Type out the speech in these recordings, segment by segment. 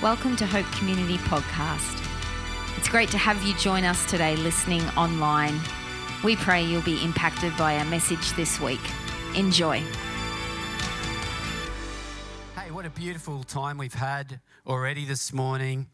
Welcome to Hope Community Podcast. It's great to have you join us today listening online. We pray you'll be impacted by our message this week. Enjoy. Hey, what a beautiful time we've had already this morning.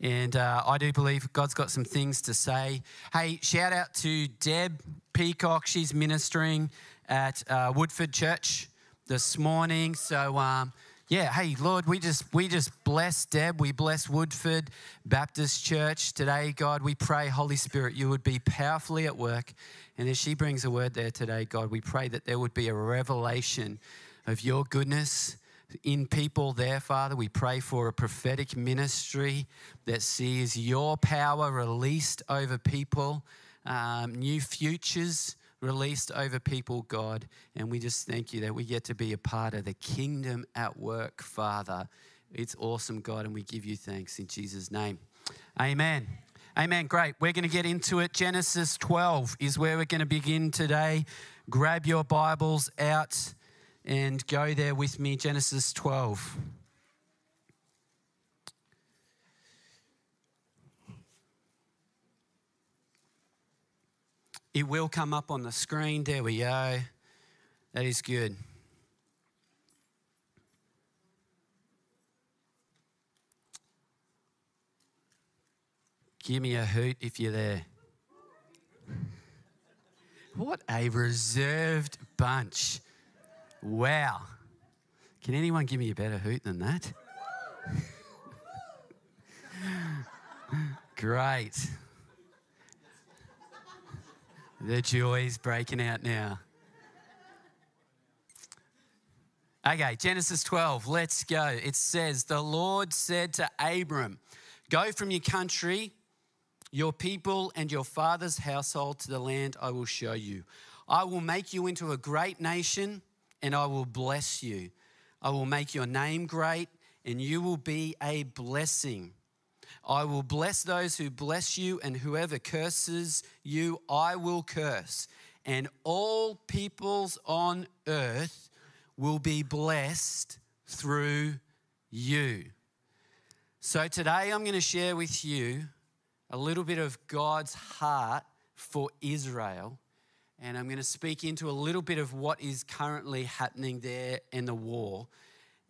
And uh, I do believe God's got some things to say. Hey, shout out to Deb Peacock. She's ministering at uh, Woodford Church this morning. So, um, yeah, hey Lord, we just we just bless Deb, we bless Woodford Baptist Church today, God. We pray, Holy Spirit, you would be powerfully at work. And as she brings a word there today, God, we pray that there would be a revelation of your goodness in people there, Father. We pray for a prophetic ministry that sees your power released over people, um, new futures released over people, God. And we just thank you that we get to be a part of the kingdom at work, Father. It's awesome, God, and we give you thanks in Jesus' name. Amen. Amen. Great. We're going to get into it. Genesis 12 is where we're going to begin today. Grab your Bibles out and go there with me. Genesis 12. It will come up on the screen. There we go. That is good. Give me a hoot if you're there. What a reserved bunch. Wow. Can anyone give me a better hoot than that? Great. The joy is breaking out now. Okay, Genesis 12, let's go. It says, The Lord said to Abram, Go from your country, your people, and your father's household to the land I will show you. I will make you into a great nation, and I will bless you. I will make your name great, and you will be a blessing. I will bless those who bless you, and whoever curses you, I will curse. And all peoples on earth will be blessed through you. So today I'm going to share with you a little bit of God's heart for Israel. And I'm going to speak into a little bit of what is currently happening there in the war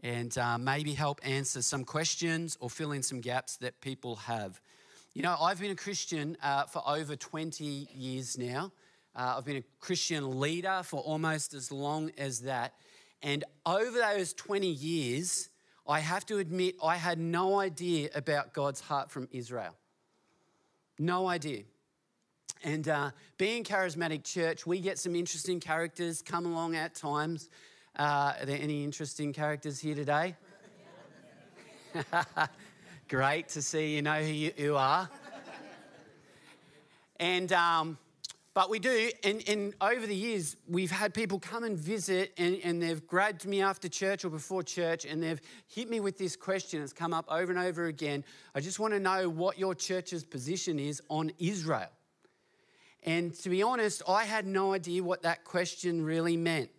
and uh, maybe help answer some questions or fill in some gaps that people have. You know, I've been a Christian uh, for over 20 years now. Uh, I've been a Christian leader for almost as long as that. And over those 20 years, I have to admit, I had no idea about God's heart from Israel. No idea. And uh, being charismatic church, we get some interesting characters come along at times. Uh, are there any interesting characters here today? Great to see you know who you, you are. and, um, but we do, and, and, over the years, we've had people come and visit, and, and they've grabbed me after church or before church, and they've hit me with this question. It's come up over and over again. I just want to know what your church's position is on Israel. And to be honest, I had no idea what that question really meant.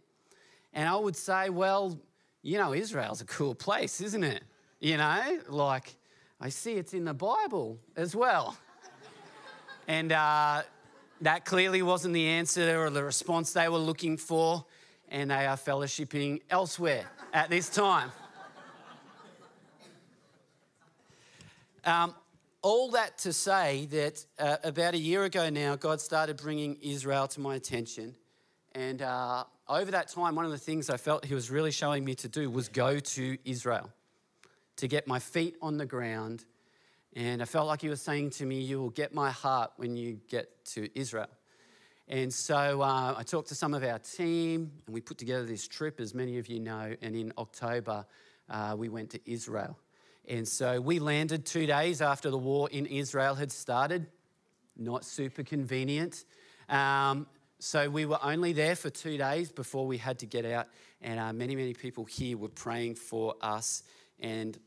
And I would say, well, you know, Israel's a cool place, isn't it? You know, like I see it's in the Bible as well. and uh, that clearly wasn't the answer or the response they were looking for, and they are fellowshipping elsewhere at this time. Um, all that to say that uh, about a year ago now, God started bringing Israel to my attention. And uh, over that time, one of the things I felt He was really showing me to do was go to Israel to get my feet on the ground. And I felt like He was saying to me, You will get my heart when you get to Israel. And so uh, I talked to some of our team, and we put together this trip, as many of you know. And in October, uh, we went to Israel. And so we landed two days after the war in Israel had started. Not super convenient. Um, so we were only there for two days before we had to get out, and uh, many, many people here were praying for us. And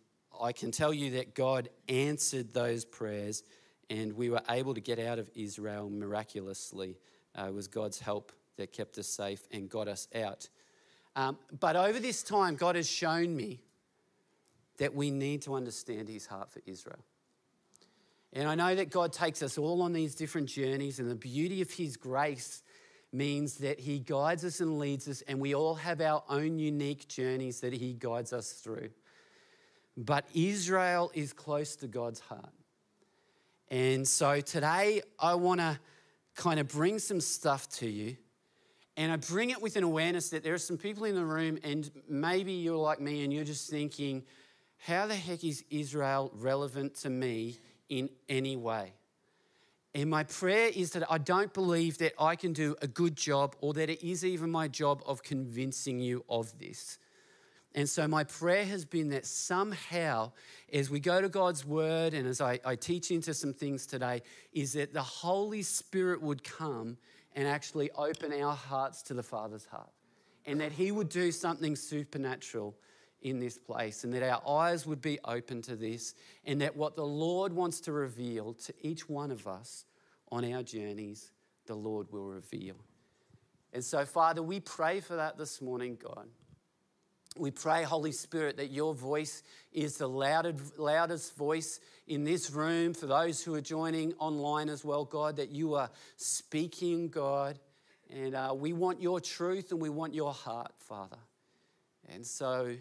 I can tell you that God answered those prayers, and we were able to get out of Israel miraculously. Uh, it was God's help that kept us safe and got us out. Um, but over this time, God has shown me that we need to understand his heart for Israel. And I know that God takes us all on these different journeys, and the beauty of his grace means that he guides us and leads us, and we all have our own unique journeys that he guides us through. But Israel is close to God's heart. And so today I want to kind of bring some stuff to you. And I bring it with an awareness that there are some people in the room, and maybe you're like me and you're just thinking, how the heck is Israel relevant to me in any way? And my prayer is that I don't believe that I can do a good job or that it is even my job of convincing you of this. And so, my prayer has been that somehow, as we go to God's word and as I, I, teach into some things today, is that the Holy Spirit would come and actually open our hearts to the Father's heart. And that He would do something supernatural in this place. And that our eyes would be open to this. And that what the Lord wants to reveal to each one of us on our journeys, the Lord will reveal. And so, Father, we pray for that this morning, God. We pray, Holy Spirit, that your voice is the loudest voice in this room for those who are joining online as well, God, that you are speaking, God. And uh, we want your truth and we want your heart, Father. And so,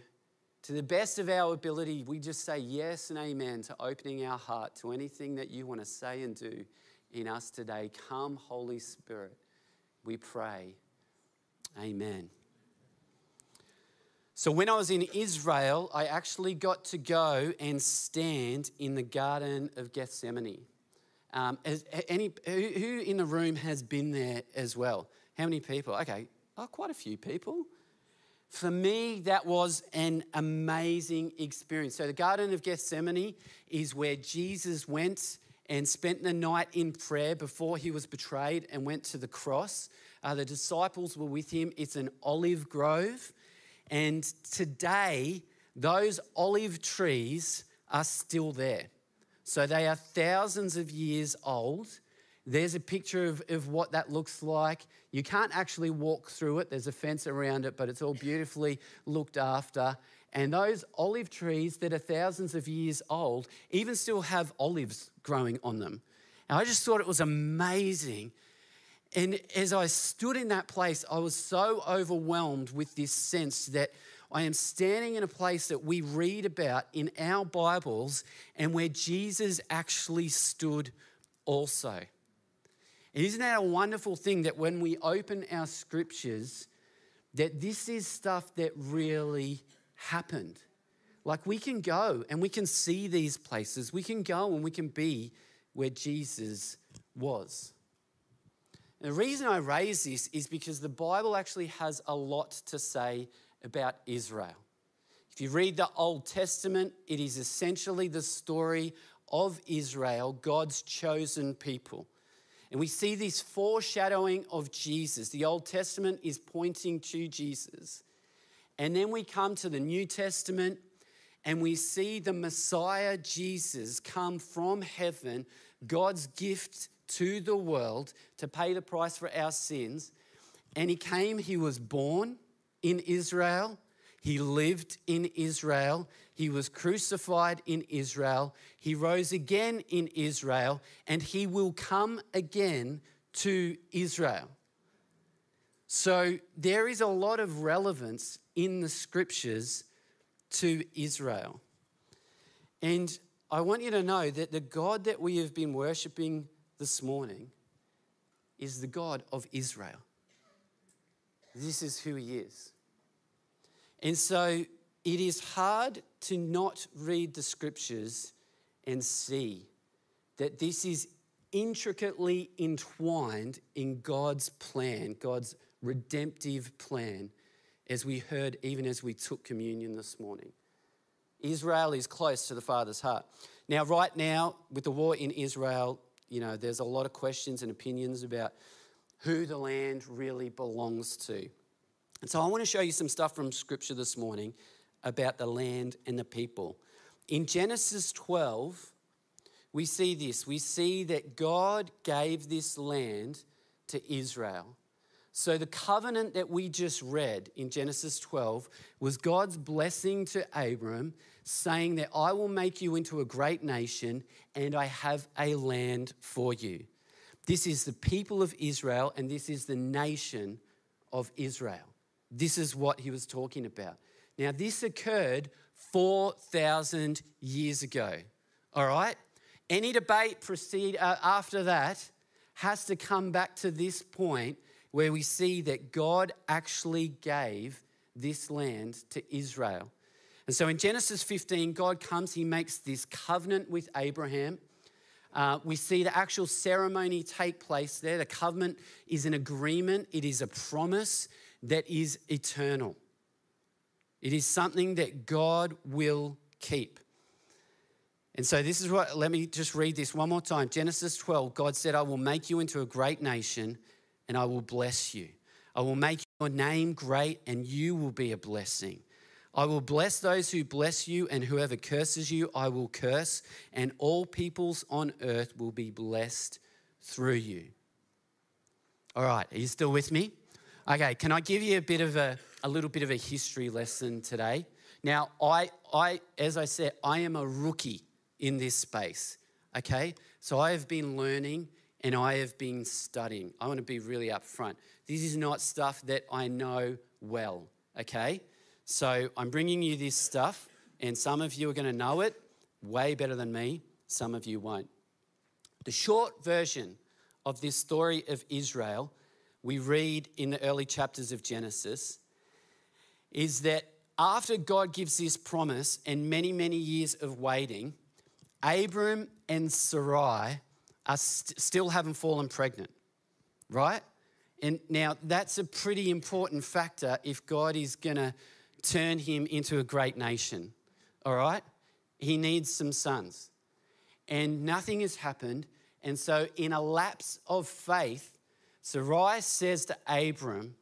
to the best of our ability, we just say yes and amen to opening our heart to anything that you want to say and do in us today. Come, Holy Spirit, we pray. Amen. So, when I was in Israel, I actually got to go and stand in the Garden of Gethsemane. Um, any, who in the room has been there as well? How many people? Okay, oh, quite a few people. For me, that was an amazing experience. So, the Garden of Gethsemane is where Jesus went and spent the night in prayer before he was betrayed and went to the cross. Uh, the disciples were with him. It's an olive grove. And today, those olive trees are still there. So they are thousands of years old. There's a picture of, of what that looks like. You can't actually walk through it, there's a fence around it, but it's all beautifully looked after. And those olive trees that are thousands of years old even still have olives growing on them. And I just thought it was amazing and as I stood in that place, I was so overwhelmed with this sense that I am standing in a place that we read about in our Bibles and where Jesus actually stood also. Isn't that a wonderful thing that when we open our scriptures, that this is stuff that really happened? Like we can go and we can see these places, we can go and we can be where Jesus was. And the reason I raise this is because the Bible actually has a lot to say about Israel. If you read the Old Testament, it is essentially the story of Israel, God's chosen people. And we see this foreshadowing of Jesus. The Old Testament is pointing to Jesus. And then we come to the New Testament and we see the Messiah, Jesus, come from heaven, God's gift to the world to pay the price for our sins. And he came, he was born in Israel, he lived in Israel, he was crucified in Israel, he rose again in Israel, and he will come again to Israel. So there is a lot of relevance in the scriptures to Israel. And I want you to know that the God that we have been worshiping this morning is the God of Israel. This is who he is. And so it is hard to not read the scriptures and see that this is intricately entwined in God's plan, God's redemptive plan, as we heard even as we took communion this morning. Israel is close to the Father's heart. Now, right now, with the war in Israel, you know, there's a lot of questions and opinions about who the land really belongs to. And so I want to show you some stuff from Scripture this morning about the land and the people. In Genesis 12, we see this. We see that God gave this land to Israel. So, the covenant that we just read in Genesis 12 was God's blessing to Abram, saying that I will make you into a great nation and I have a land for you. This is the people of Israel and this is the nation of Israel. This is what he was talking about. Now, this occurred 4,000 years ago, all right? Any debate proceed uh, after that has to come back to this point where we see that God actually gave this land to Israel. And so in Genesis 15, God comes, he makes this covenant with Abraham. Uh, we see the actual ceremony take place there. The covenant is an agreement, it is a promise that is eternal. It is something that God will keep. And so, this is what, let me just read this one more time. Genesis 12, God said, I will make you into a great nation and I will bless you. I will make your name great and you will be a blessing. I will bless those who bless you, and whoever curses you, I will curse, and all peoples on earth will be blessed through you. All right, are you still with me? Okay, can I give you a bit of a, a little bit of a history lesson today? Now, I, I, as I said, I am a rookie in this space. Okay, so I have been learning and I have been studying. I want to be really upfront. This is not stuff that I know well, okay? So I'm bringing you this stuff, and some of you are going to know it way better than me, some of you won't. The short version of this story of Israel, we read in the early chapters of Genesis, is that after God gives this promise and many, many years of waiting, Abram and Sarai are st- still haven't fallen pregnant, right? And now that's a pretty important factor if God is going to turn him into a great nation, all right? He needs some sons. And nothing has happened. And so, in a lapse of faith, Sarai says to Abram,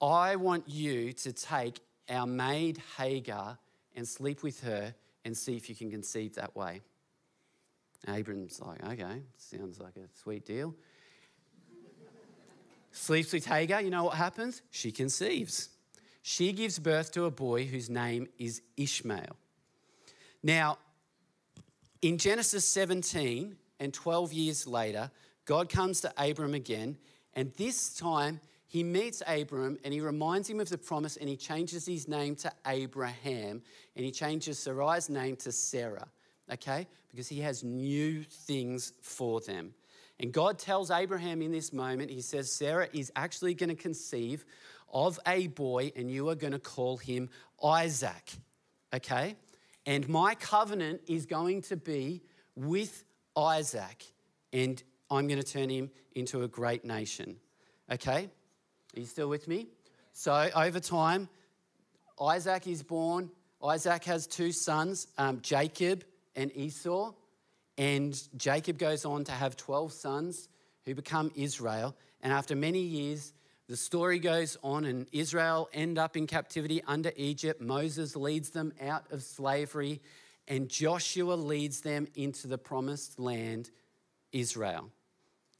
I want you to take our maid Hagar and sleep with her and see if you can conceive that way. Abram's like, okay, sounds like a sweet deal. Sleeps with Hagar, you know what happens? She conceives. She gives birth to a boy whose name is Ishmael. Now, in Genesis 17 and 12 years later, God comes to Abram again, and this time he meets Abram and he reminds him of the promise and he changes his name to Abraham and he changes Sarai's name to Sarah okay? Because he has new things for them. And God tells Abraham in this moment, he says, Sarah is actually going to conceive of a boy, and you are going to call him Isaac, okay? And my covenant is going to be with Isaac, and I'm going to turn him into a great nation, okay? Are you still with me? So over time, Isaac is born. Isaac has two sons, um, Jacob and Esau. And Jacob goes on to have 12 sons who become Israel. And after many years, the story goes on, and Israel end up in captivity under Egypt. Moses leads them out of slavery, and Joshua leads them into the promised land, Israel.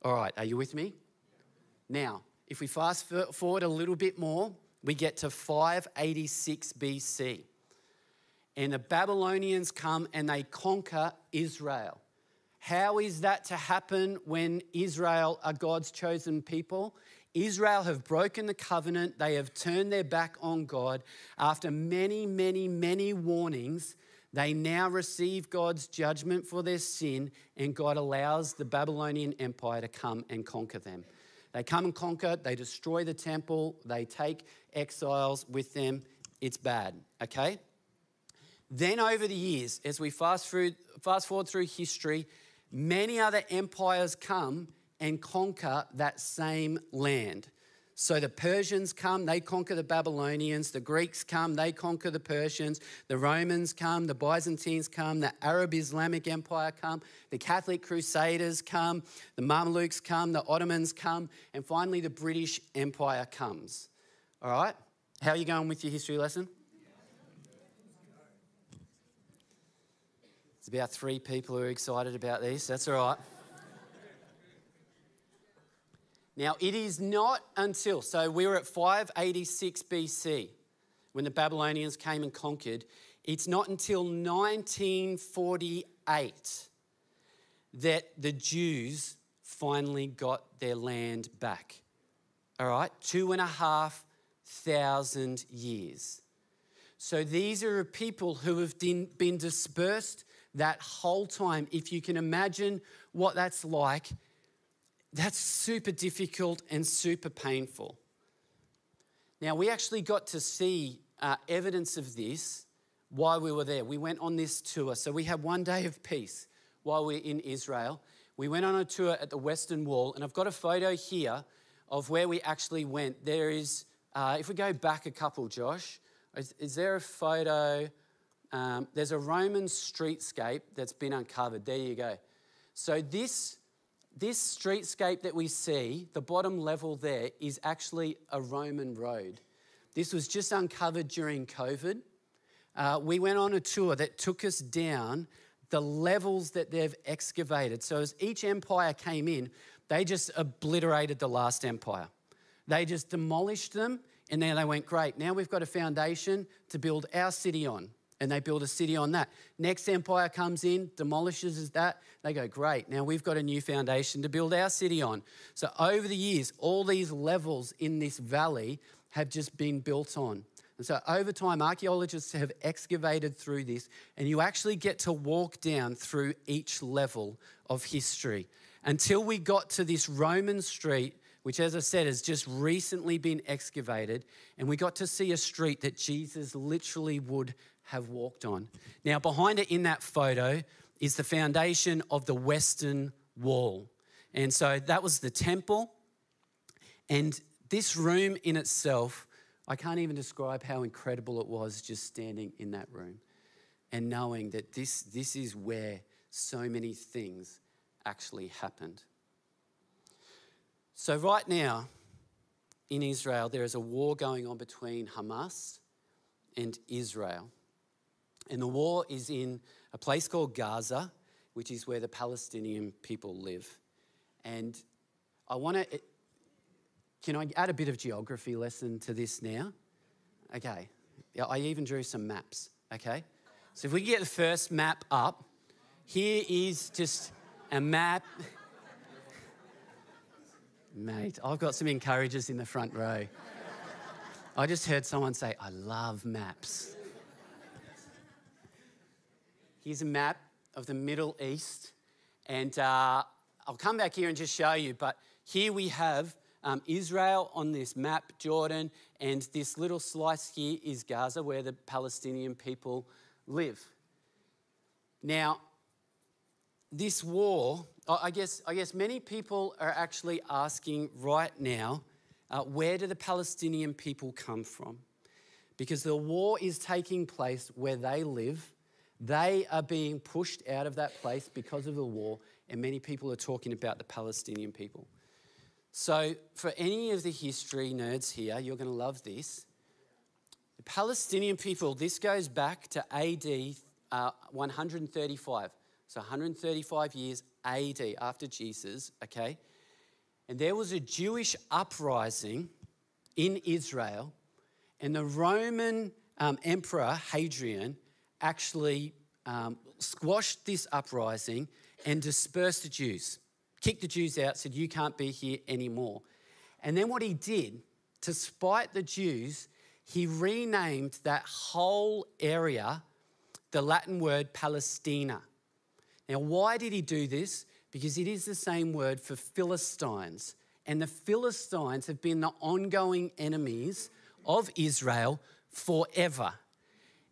All right, are you with me? Now, if we fast forward a little bit more, we get to 586 BC and the Babylonians come and they conquer Israel. How is that to happen when Israel are God's chosen people? Israel have broken the covenant. They have turned their back on God. After many, many, many warnings, they now receive God's judgment for their sin, and God allows the Babylonian Empire to come and conquer them. They come and conquer, they destroy the temple, they take exiles with them. It's bad, okay? Then, over the years, as we fast, through, fast forward through history, many other empires come and conquer that same land. So the Persians come, they conquer the Babylonians. The Greeks come, they conquer the Persians. The Romans come, the Byzantines come, the Arab Islamic Empire come, the Catholic Crusaders come, the Mamelukes come, the Ottomans come, and finally the British Empire comes. All right? How are you going with your history lesson? There's about three people who are excited about this. That's all right. Now, it is not until, so we were at 586 BC when the Babylonians came and conquered. It's not until 1948 that the Jews finally got their land back. All right, two and a half thousand years. So these are people who have been, dispersed that whole time. If you can imagine what that's like, that's super difficult and super painful. Now, we actually got to see uh, evidence of this while we were there. We went on this tour. So we had one day of peace while we are in Israel. We went on a tour at the Western Wall, and I've got a photo here of where we actually went. There is, uh, if we go back a couple, Josh, is, is there a photo? Um, there's a Roman streetscape that's been uncovered. There you go. So this this streetscape that we see, the bottom level there, is actually a Roman road. This was just uncovered during COVID. Uh, we went on a tour that took us down the levels that they've excavated. So as each empire came in, they just obliterated the last empire. They just demolished them, and then they went, Great, now we've got a foundation to build our city on. And they build a city on that. Next empire comes in, demolishes that. They go, Great, now we've got a new foundation to build our city on. So over the years, all these levels in this valley have just been built on. And so over time, archaeologists have excavated through this, and you actually get to walk down through each level of history until we got to this Roman street, which, as I said, has just recently been excavated, and we got to see a street that Jesus literally would have walked on. Now, behind it in that photo is the foundation of the Western Wall. And so that was the temple. And this room in itself, I can't even describe how incredible it was just standing in that room and knowing that this, this is where so many things actually happened. So, right now in Israel, there is a war going on between Hamas and Israel. And the war is in a place called Gaza, which is where the Palestinian people live. And I want to, eh, can I add a bit of geography lesson to this now? Okay. I even drew some maps. Okay. So if we get the first map up, here is just a map. Mate, I've got some encouragers in the front row. I just heard someone say, I love maps. Here's a map of the Middle East. And uh, I'll come back here and just show you. But here we have um, Israel on this map, Jordan, and this little slice here is Gaza, where the Palestinian people live. Now, this war, I guess, I guess many people are actually asking right now uh, where do the Palestinian people come from? Because the war is taking place where they live. They are being pushed out of that place because of the war, and many people are talking about the Palestinian people. So, for any of the history nerds here, you're going to love this. The Palestinian people, this goes back to AD uh, 135. So 135 years AD after Jesus, okay? And there was a Jewish uprising in Israel, and the Roman um, Emperor Hadrian actually um, squashed this uprising and dispersed the Jews, kicked the Jews out, said, You can't be here anymore. And then what he did, to spite the Jews, he renamed that whole area the Latin word Palestina. Now, why did he do this? Because it is the same word for Philistines. And the Philistines have been the ongoing enemies of Israel forever.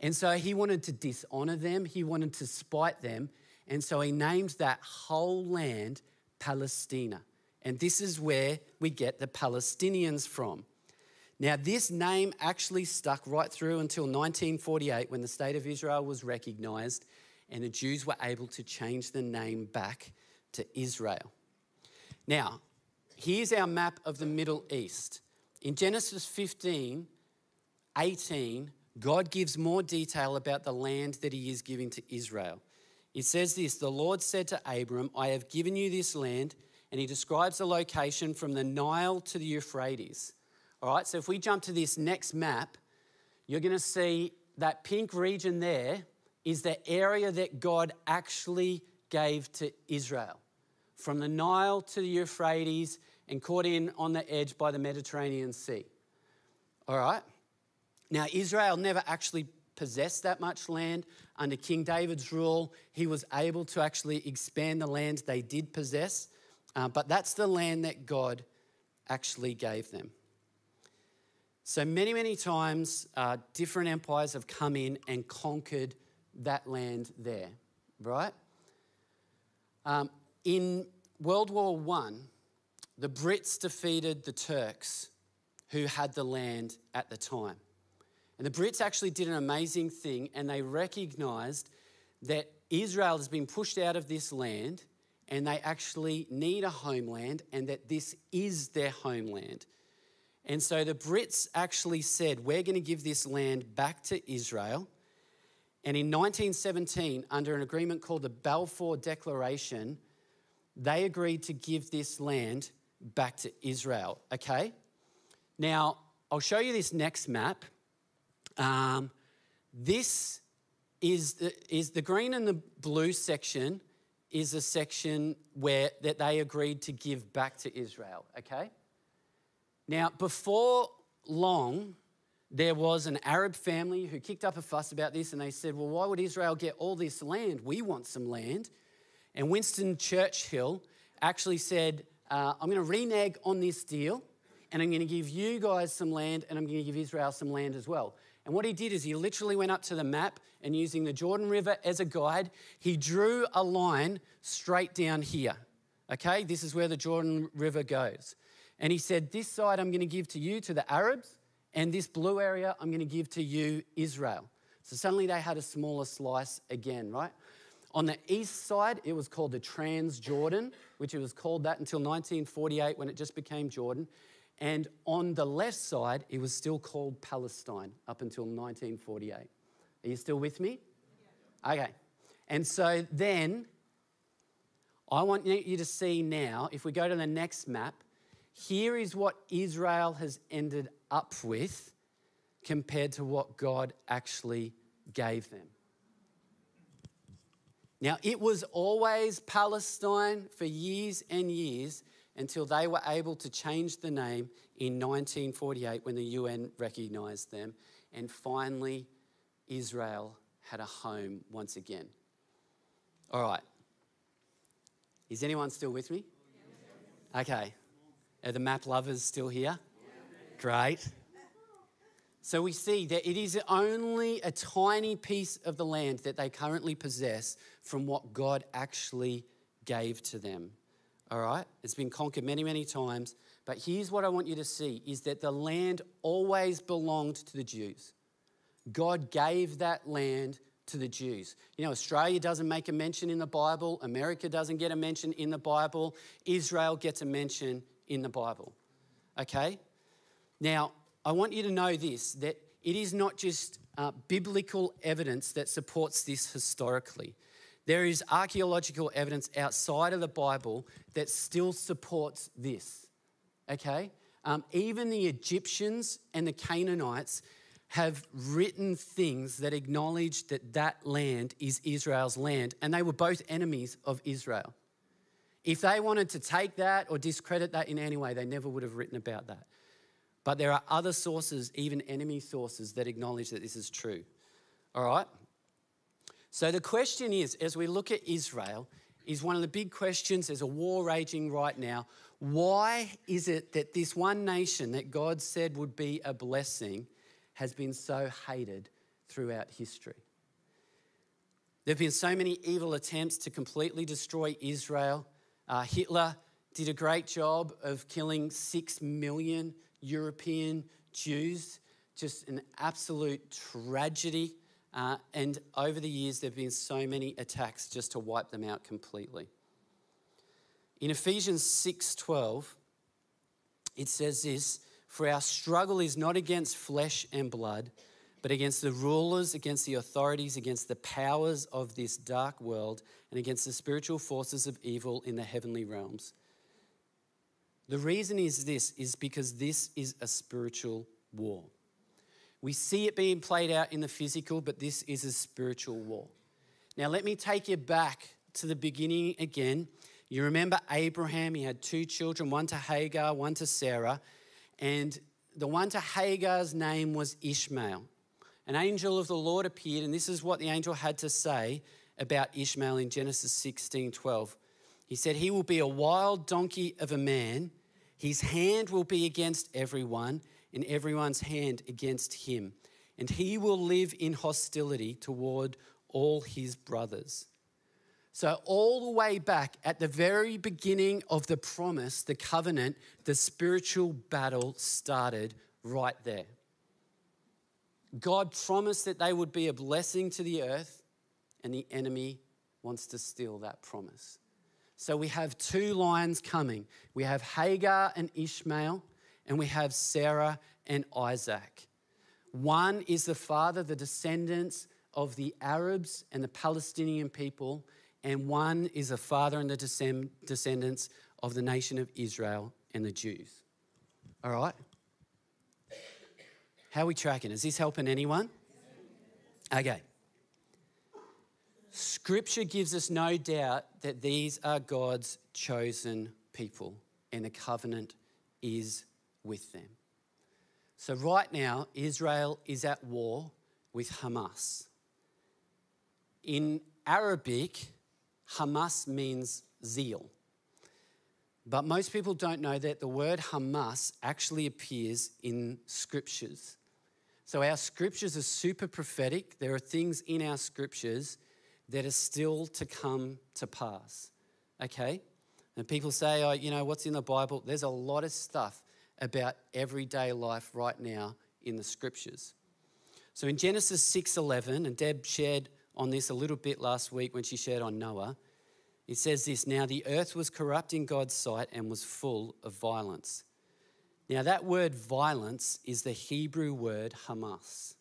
And so he wanted to dishonor them, he wanted to spite them. And so he named that whole land Palestina. And this is where we get the Palestinians from. Now, this name actually stuck right through until 1948 when the state of Israel was recognized and the Jews were able to change the name back to Israel. Now, here's our map of the Middle East. In Genesis 15, 18, God gives more detail about the land that he is giving to Israel. It says this The Lord said to Abram, I have given you this land and he describes the location from the Nile to the Euphrates. All right, so if we jump to this next map, you're going to see that pink region there is the area that God actually gave to Israel. From the Nile to the Euphrates and caught in on the edge by the Mediterranean Sea. All right? Now, Israel never actually possessed that much land. Under King David's rule, he was able to actually expand the land they did possess. Uh, but that's the land that God actually gave them. So many, many times, uh, different empires have come in and conquered that land there, right? Um, in World War I, the Brits defeated the Turks who had the land at the time. And the Brits actually did an amazing thing and they recognized that Israel has been pushed out of this land and they actually need a homeland and that this is their homeland. And so the Brits actually said, We're going to give this land back to Israel. And in 1917, under an agreement called the Balfour Declaration, they agreed to give this land back to Israel. Okay? Now, I'll show you this next map. Um, this is the, is the green and the blue section is a section where that they agreed to give back to Israel. Okay? Now, before long, there was an Arab family who kicked up a fuss about this and they said, Well, why would Israel get all this land? We want some land. And Winston Churchill actually said, uh, I'm going to renege on this deal and I'm going to give you guys some land and I'm going to give Israel some land as well. And what he did is he literally went up to the map and using the Jordan River as a guide, he drew a line straight down here. Okay, this is where the Jordan River goes. And he said, This side I'm going to give to you, to the Arabs, and this blue area I'm going to give to you, Israel. So suddenly they had a smaller slice again, right? On the east side, it was called the Transjordan, which it was called that until 1948 when it just became Jordan. And on the left side, it was still called Palestine up until 1948. Are you still with me? Okay. And so then, I want you to see now, if we go to the next map, here is what Israel has ended up with compared to what God actually gave them. Now, it was always Palestine for years and years until they were able to change the name in 1948 when the UN recognized them. And finally, Israel had a home once again. All right. Is anyone still with me? Okay. Are the map lovers still here? Great. So we see that it is only a tiny piece of the land that they currently possess from what God actually gave to them. All right? It's been conquered many, many times. But here's what I want you to see is that the land always belonged to the Jews. God gave that land to the Jews. You know, Australia doesn't make a mention in the Bible, America doesn't get a mention in the Bible, Israel gets a mention in the Bible. Okay? Now, I want you to know this that it is not just uh, biblical evidence that supports this historically. There is archaeological evidence outside of the Bible that still supports this. Okay? Um, even the Egyptians and the Canaanites have written things that acknowledge that that land is Israel's land, and they were both enemies of Israel. If they wanted to take that or discredit that in any way, they never would have written about that. But there are other sources, even enemy sources, that acknowledge that this is true. All right? So the question is as we look at Israel, is one of the big questions. There's a war raging right now. Why is it that this one nation that God said would be a blessing has been so hated throughout history? There have been so many evil attempts to completely destroy Israel. Uh, Hitler did a great job of killing six million European Jews, just an absolute tragedy. Uh, and over the years, there have been so many attacks just to wipe them out completely. In Ephesians 6:12, it says this, "For our struggle is not against flesh and blood, but against the rulers, against the authorities, against the powers of this dark world, and against the spiritual forces of evil in the heavenly realms." The reason is this is because this is a spiritual war. We see it being played out in the physical, but this is a spiritual war. Now, let me take you back to the beginning again. You remember Abraham, he had two children, one to Hagar, one to Sarah. And the one to Hagar's name was Ishmael. An angel of the Lord appeared, and this is what the angel had to say about Ishmael in Genesis 16 12. He said, He will be a wild donkey of a man. His hand will be against everyone, and everyone's hand against him. And he will live in hostility toward all his brothers. So, all the way back at the very beginning of the promise, the covenant, the spiritual battle started right there. God promised that they would be a blessing to the earth, and the enemy wants to steal that promise. So we have two lines coming we have Hagar and Ishmael, and we have Sarah and Isaac. One is the father, the descendants of the Arabs and the Palestinian people, and one is the father and the descendants of the nation of Israel and the Jews. All right? How are we tracking? Is this helping anyone? Okay. Scripture gives us no doubt that these are God's chosen people and the covenant is with them. So, right now, Israel is at war with Hamas. In Arabic, Hamas means zeal. But most people don't know that the word Hamas actually appears in scriptures. So, our scriptures are super prophetic. There are things in our scriptures that are still to come to pass. Okay? And people say, oh, you know, what's in the Bible? There's a lot of stuff about everyday life right now in the scriptures. So in Genesis 6:11, and Deb shared on this a little bit last week when she shared on Noah, it says this, now the earth was corrupt in God's sight and was full of violence. Now that word violence is the Hebrew word Hamas.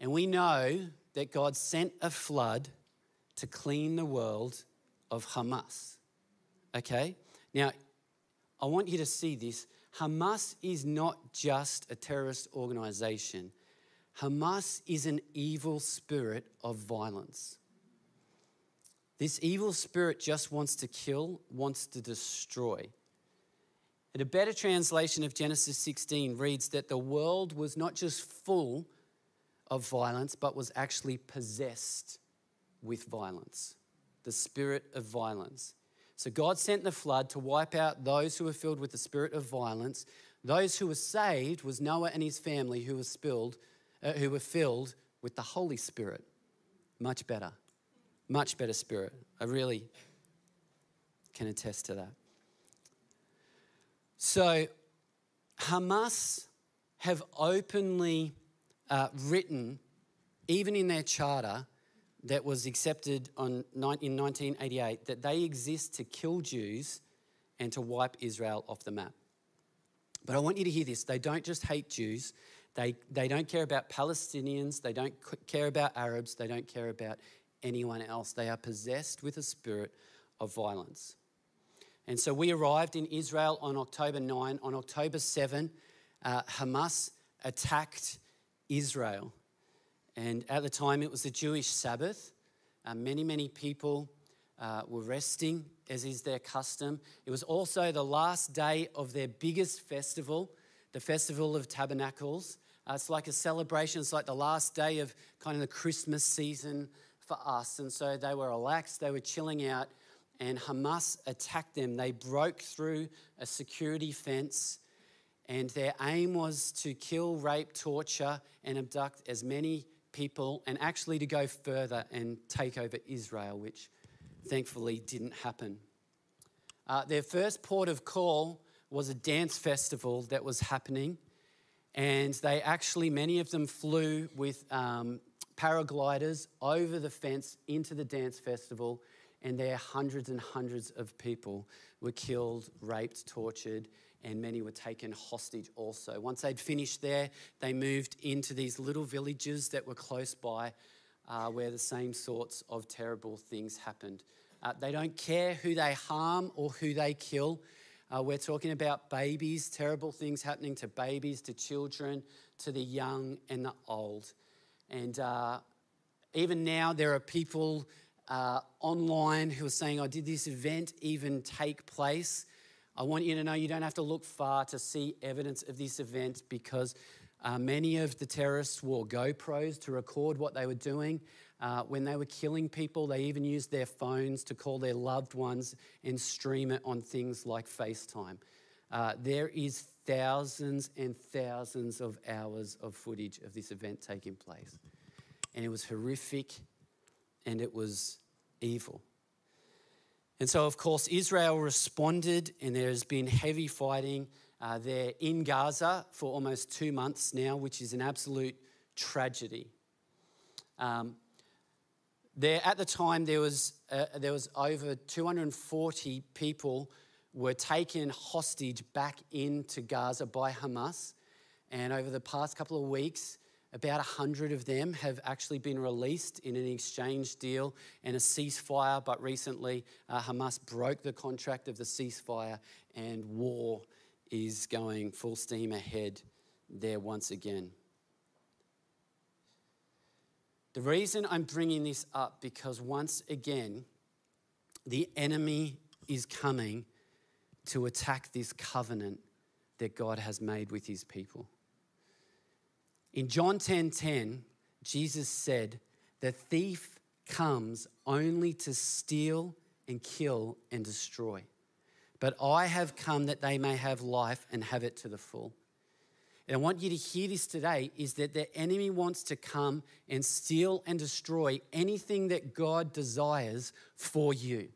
And we know that God sent a flood to clean the world of Hamas. Okay? Now, I want you to see this. Hamas is not just a terrorist organization, Hamas is an evil spirit of violence. This evil spirit just wants to kill, wants to destroy. And a better translation of Genesis 16 reads that the world was not just full of violence, but was actually possessed with violence, the spirit of violence. So God sent the flood to wipe out those who were filled with the spirit of violence. Those who were saved was Noah and his family who were spilled, uh, who were filled with the Holy Spirit. Much better. Much better spirit. I really can attest to that. So Hamas have openly uh, written, even in their charter that was accepted on, in 1988, that they exist to kill Jews and to wipe Israel off the map. But I want you to hear this they don't just hate Jews, they, they don't care about Palestinians, they don't care about Arabs, they don't care about anyone else. They are possessed with a spirit of violence. And so we arrived in Israel on October 9. On October 7, uh, Hamas attacked Israel. And at the time, it was the Jewish Sabbath. Uh, many, many people uh, were resting, as is their custom. It was also the last day of their biggest festival, the Festival of Tabernacles. Uh, it's like a celebration, it's like the last day of kind of the Christmas season for us. And so they were relaxed, they were chilling out, and Hamas attacked them. They broke through a security fence and their aim was to kill, rape, torture, and abduct as many people, and actually to go further and take over Israel, which thankfully didn't happen. Uh, their first port of call was a dance festival that was happening, and they actually, many of them flew with um, paragliders over the fence into the dance festival, and there hundreds and hundreds of people were killed, raped, tortured, and many were taken hostage also. Once they'd finished there, they moved into these little villages that were close by uh, where the same sorts of terrible things happened. Uh, they don't care who they harm or who they kill. Uh, we're talking about babies, terrible things happening to babies, to children, to the young and the old. And uh, even now, there are people uh, online who are saying, Oh, did this event even take place? I want you to know you don't have to look far to see evidence of this event because uh, many of the terrorists wore GoPros to record what they were doing. Uh, when they were killing people, they even used their phones to call their loved ones and stream it on things like FaceTime. Uh, there is thousands and thousands of hours of footage of this event taking place. And it was horrific and it was evil. And so, of course, Israel responded, and there has been heavy fighting uh, there in Gaza for almost two months now, which is an absolute tragedy. Um, there, at the time, there was, uh, there was over 240 people were taken hostage back into Gaza by Hamas. And over the past couple of weeks, about 100 of them have actually been released in an exchange deal and a ceasefire, but recently uh, Hamas broke the contract of the ceasefire and war is going full steam ahead there once again. The reason I'm bringing this up because once again, the enemy is coming to attack this covenant that God has made with his people. In John 10:10, 10, 10, Jesus said, "The thief comes only to steal and kill and destroy. But I have come that they may have life and have it to the full." And I want you to hear this today is that the enemy wants to come and steal and destroy anything that God desires for you.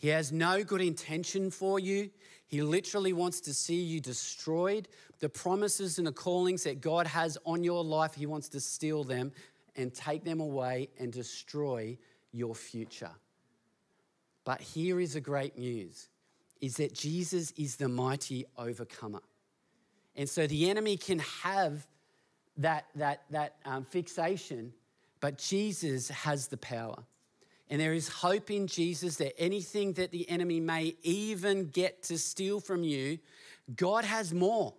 He has no good intention for you. He literally wants to see you destroyed. The promises and the callings that God has on your life, He wants to steal them and take them away and destroy your future. But here is the great news is that Jesus is the mighty overcomer. And so the enemy can have that, that, that um, fixation, but Jesus has the power. And there is hope in Jesus that anything that the enemy may even get to steal from you, God has more.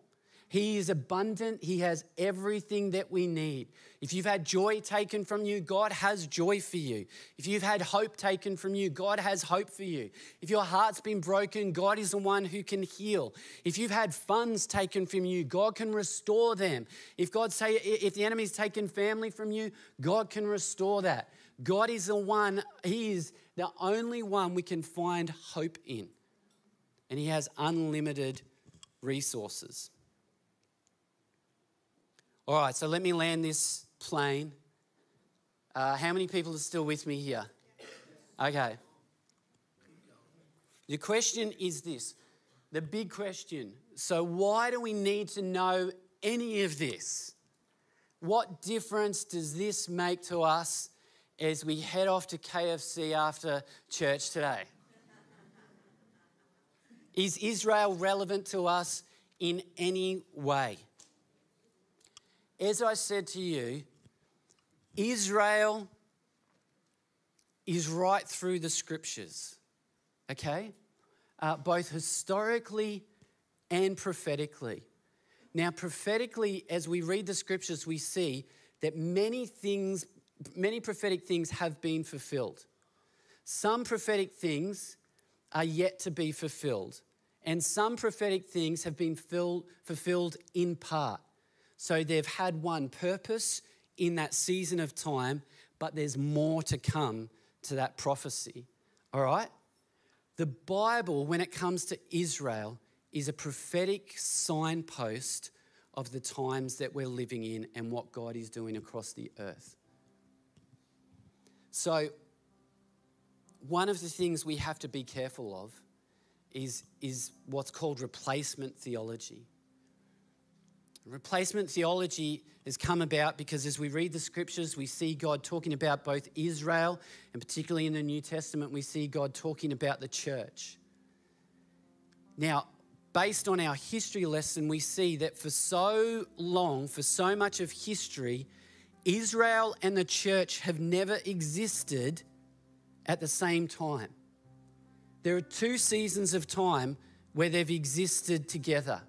He is abundant. He has everything that we need. If you've had joy taken from you, God has joy for you. If you've had hope taken from you, God has hope for you. If your heart's been broken, God is the one who can heal. If you've had funds taken from you, God can restore them. If God say if the enemy's taken family from you, God can restore that. God is the one, He is the only one we can find hope in. And He has unlimited resources. All right, so let me land this plane. Uh, how many people are still with me here? Okay. The question is this the big question. So, why do we need to know any of this? What difference does this make to us as we head off to KFC after church today. Is Israel relevant to us in any way? As I said to you, Israel is right through the scriptures, okay? Uh, both historically and prophetically. Now, prophetically, as we read the scriptures, we see that many things many prophetic things have been fulfilled. Some prophetic things are yet to be fulfilled, and some prophetic things have been filled, fulfilled in part. So they've had one purpose in that season of time, but there's more to come to that prophecy. All right? The Bible, when it comes to Israel, is a prophetic signpost of the times that we're living in and what God is doing across the earth. So, one of the things we have to be careful of is, is what's called replacement theology. Replacement theology has come about because as we read the scriptures, we see God talking about both Israel and particularly in the New Testament, we see God talking about the church. Now, based on our history lesson, we see that for so long, for so much of history, Israel and the church have never existed at the same time. There are two seasons of time where they've existed together.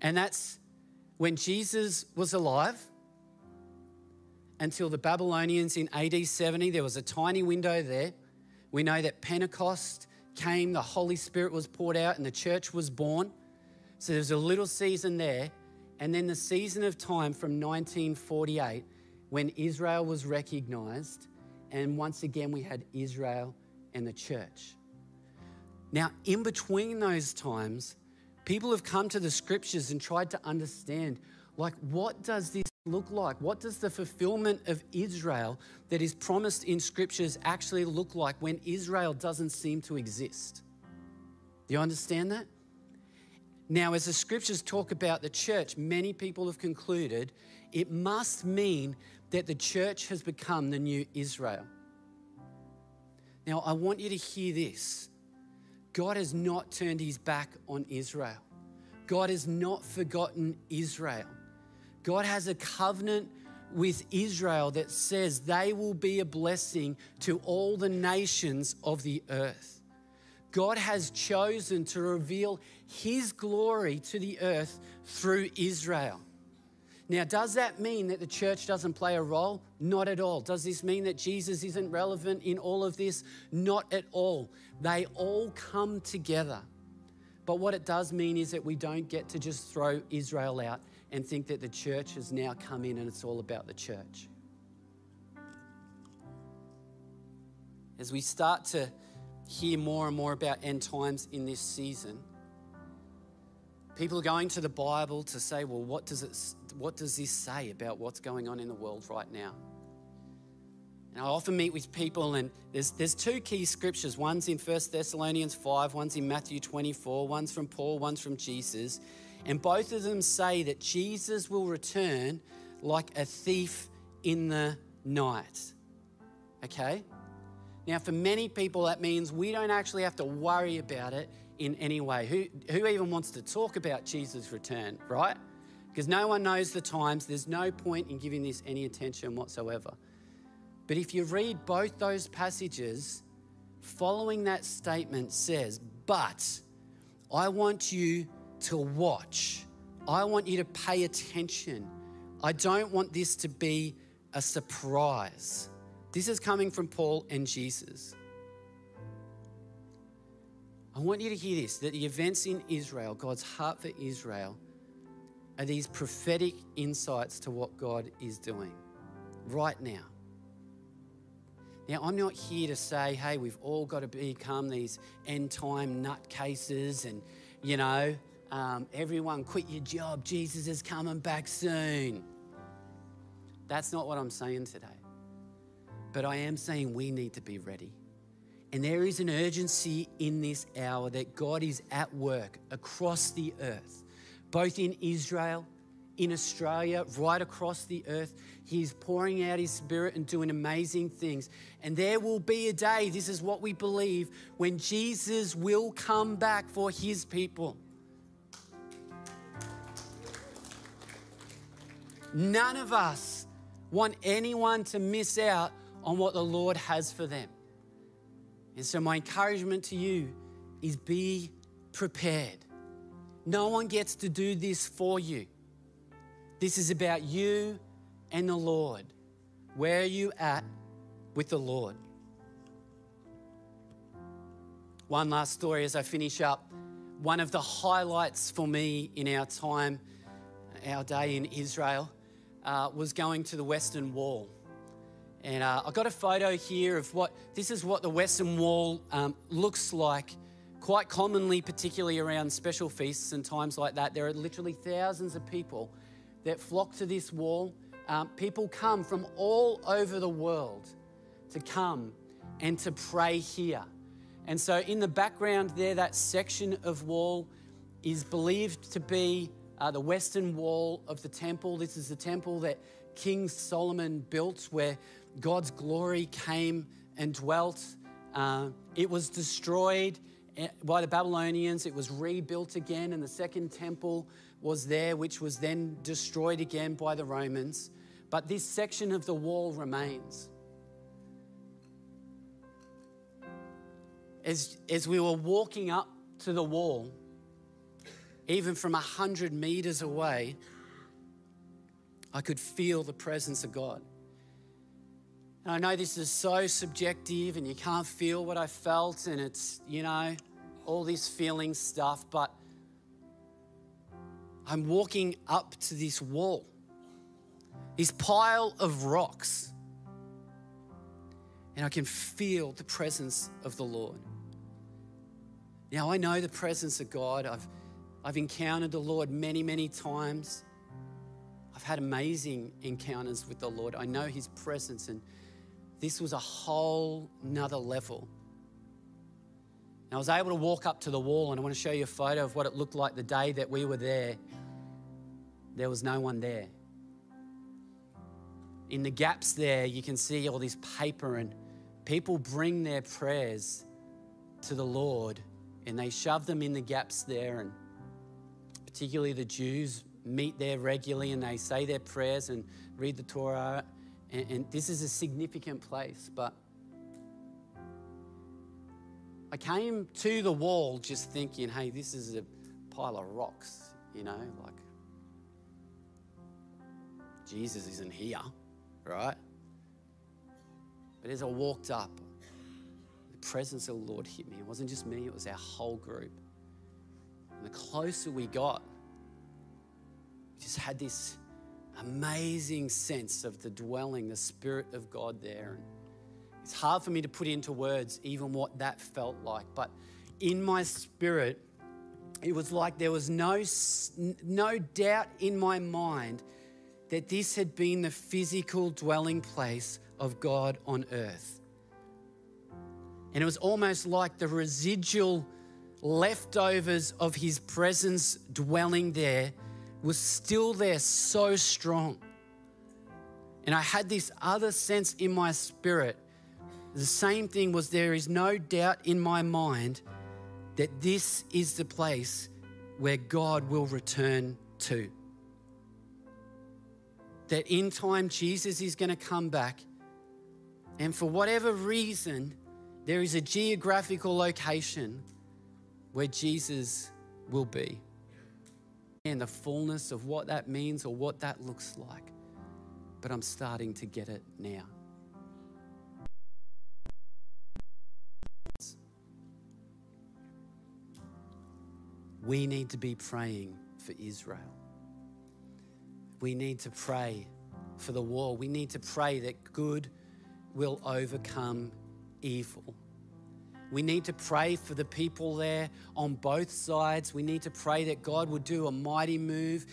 And that's when Jesus was alive until the Babylonians in AD 70. There was a tiny window there. We know that Pentecost came, the Holy Spirit was poured out, and the church was born. So there's a little season there. And then the season of time from 1948 when Israel was recognized. And once again, we had Israel and the church. Now, in between those times, people have come to the scriptures and tried to understand like, what does this look like? What does the fulfillment of Israel that is promised in scriptures actually look like when Israel doesn't seem to exist? Do you understand that? Now, as the scriptures talk about the church, many people have concluded it must mean that the church has become the new Israel. Now, I want you to hear this God has not turned his back on Israel, God has not forgotten Israel. God has a covenant with Israel that says they will be a blessing to all the nations of the earth. God has chosen to reveal his glory to the earth through Israel. Now, does that mean that the church doesn't play a role? Not at all. Does this mean that Jesus isn't relevant in all of this? Not at all. They all come together. But what it does mean is that we don't get to just throw Israel out and think that the church has now come in and it's all about the church. As we start to hear more and more about end times in this season, people are going to the Bible to say, well, what does, it, what does this say about what's going on in the world right now? And I often meet with people, and there's, there's two key scriptures. One's in 1 Thessalonians 5, one's in Matthew 24, one's from Paul, one's from Jesus. And both of them say that Jesus will return like a thief in the night. Okay? Now, for many people, that means we don't actually have to worry about it in any way. Who, who even wants to talk about Jesus' return, right? Because no one knows the times. There's no point in giving this any attention whatsoever. But if you read both those passages, following that statement says, But I want you to watch. I want you to pay attention. I don't want this to be a surprise. This is coming from Paul and Jesus. I want you to hear this that the events in Israel, God's heart for Israel, are these prophetic insights to what God is doing right now. Now, I'm not here to say, hey, we've all got to become these end time nutcases and, you know, um, everyone quit your job. Jesus is coming back soon. That's not what I'm saying today. But I am saying we need to be ready. And there is an urgency in this hour that God is at work across the earth, both in Israel, in Australia, right across the earth. He's pouring out His Spirit and doing amazing things. And there will be a day, this is what we believe, when Jesus will come back for His people. None of us want anyone to miss out on what the Lord has for them. And so, my encouragement to you is be prepared. No one gets to do this for you. This is about you and the Lord. Where are you at with the Lord? One last story as I finish up. One of the highlights for me in our time, our day in Israel, uh, was going to the Western Wall. And uh, I got a photo here of what this is what the Western Wall um, looks like. Quite commonly, particularly around special feasts and times like that, there are literally thousands of people that flock to this wall. Um, people come from all over the world to come and to pray here. And so, in the background there, that section of wall is believed to be uh, the western wall of the temple. This is the temple that King Solomon built where God's glory came and dwelt. Uh, it was destroyed eh, by the Babylonians, it was rebuilt again, and the second temple was there, which was then destroyed again by the Romans. But this section of the wall remains. As, as we were walking up to the wall, even from a hundred meters away, I could feel the presence of God. And I know this is so subjective and you can't feel what I felt, and it's, you know, all this feeling stuff, but I'm walking up to this wall, this pile of rocks, and I can feel the presence of the Lord. Now, I know the presence of God. I've, I've encountered the Lord many, many times. I've had amazing encounters with the Lord. I know His presence, and this was a whole nother level. And I was able to walk up to the wall, and I want to show you a photo of what it looked like the day that we were there. There was no one there. In the gaps there, you can see all this paper, and people bring their prayers to the Lord and they shove them in the gaps there. And particularly the Jews meet there regularly and they say their prayers and read the Torah. And, and this is a significant place. But I came to the wall just thinking, hey, this is a pile of rocks, you know, like Jesus isn't here, right? But as I walked up, the presence of the Lord hit me. It wasn't just me, it was our whole group. And the closer we got, we just had this amazing sense of the dwelling, the Spirit of God there. And it's hard for me to put into words even what that felt like, but in my spirit, it was like there was no, no doubt in my mind that this had been the physical dwelling place of God on earth. And it was almost like the residual leftovers of his presence dwelling there was still there so strong. And I had this other sense in my spirit. The same thing was there is no doubt in my mind that this is the place where God will return to. That in time, Jesus is going to come back. And for whatever reason, there is a geographical location where Jesus will be. And the fullness of what that means or what that looks like. But I'm starting to get it now. We need to be praying for Israel. We need to pray for the war. We need to pray that good will overcome evil. We need to pray for the people there on both sides. We need to pray that God would do a mighty move.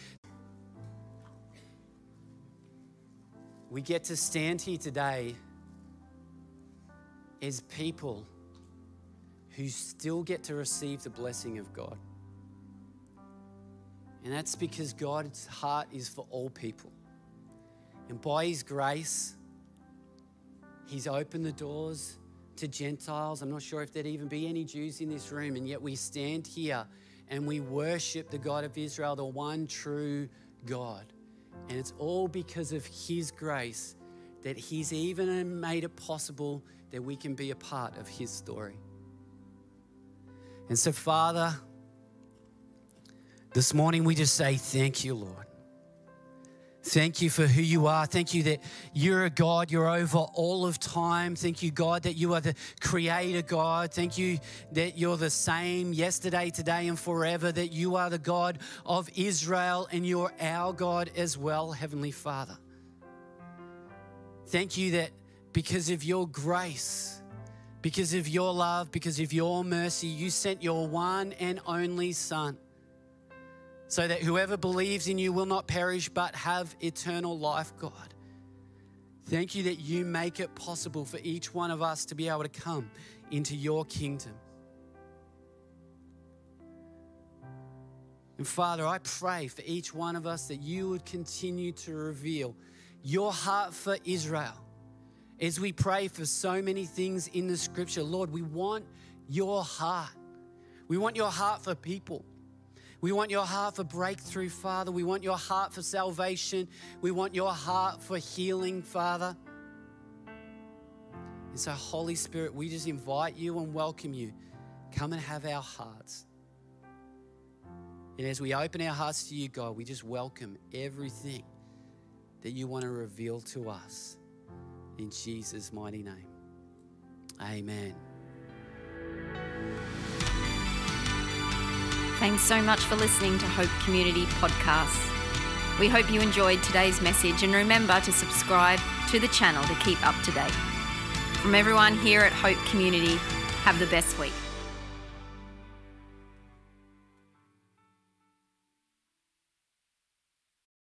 We get to stand here today as people who still get to receive the blessing of God. And that's because God's heart is for all people. And by His grace, He's opened the doors to Gentiles. I'm not sure if there'd even be any Jews in this room, and yet we stand here and we worship the God of Israel, the one true God. And it's all because of His grace that He's even made it possible that we can be a part of His story. And so, Father, this morning we just say, Thank you, Lord. Thank you for who you are. Thank you that you're a God, you're over all of time. Thank you, God, that you are the creator God. Thank you that you're the same yesterday, today, and forever, that you are the God of Israel and you're our God as well, Heavenly Father. Thank you that because of your grace, because of your love, because of your mercy, you sent your one and only Son so that whoever believes in you will not perish but have eternal life, God. Thank you that you make it possible for each one of us to be able to come into your kingdom. And Father, I pray for each one of us that you would continue to reveal your heart for Israel. As we pray for so many things in the scripture, Lord, we want your heart. We want your heart for people. We want your heart for breakthrough, Father. We want your heart for salvation. We want your heart for healing, Father. And so, Holy Spirit, we just invite you and welcome you. Come and have our hearts. And as we open our hearts to you, God, we just welcome everything that you want to reveal to us. In Jesus' mighty name. Amen. Thanks so much for listening to Hope Community Podcasts. We hope you enjoyed today's message and remember to subscribe to the channel to keep up to date. From everyone here at Hope Community, have the best week.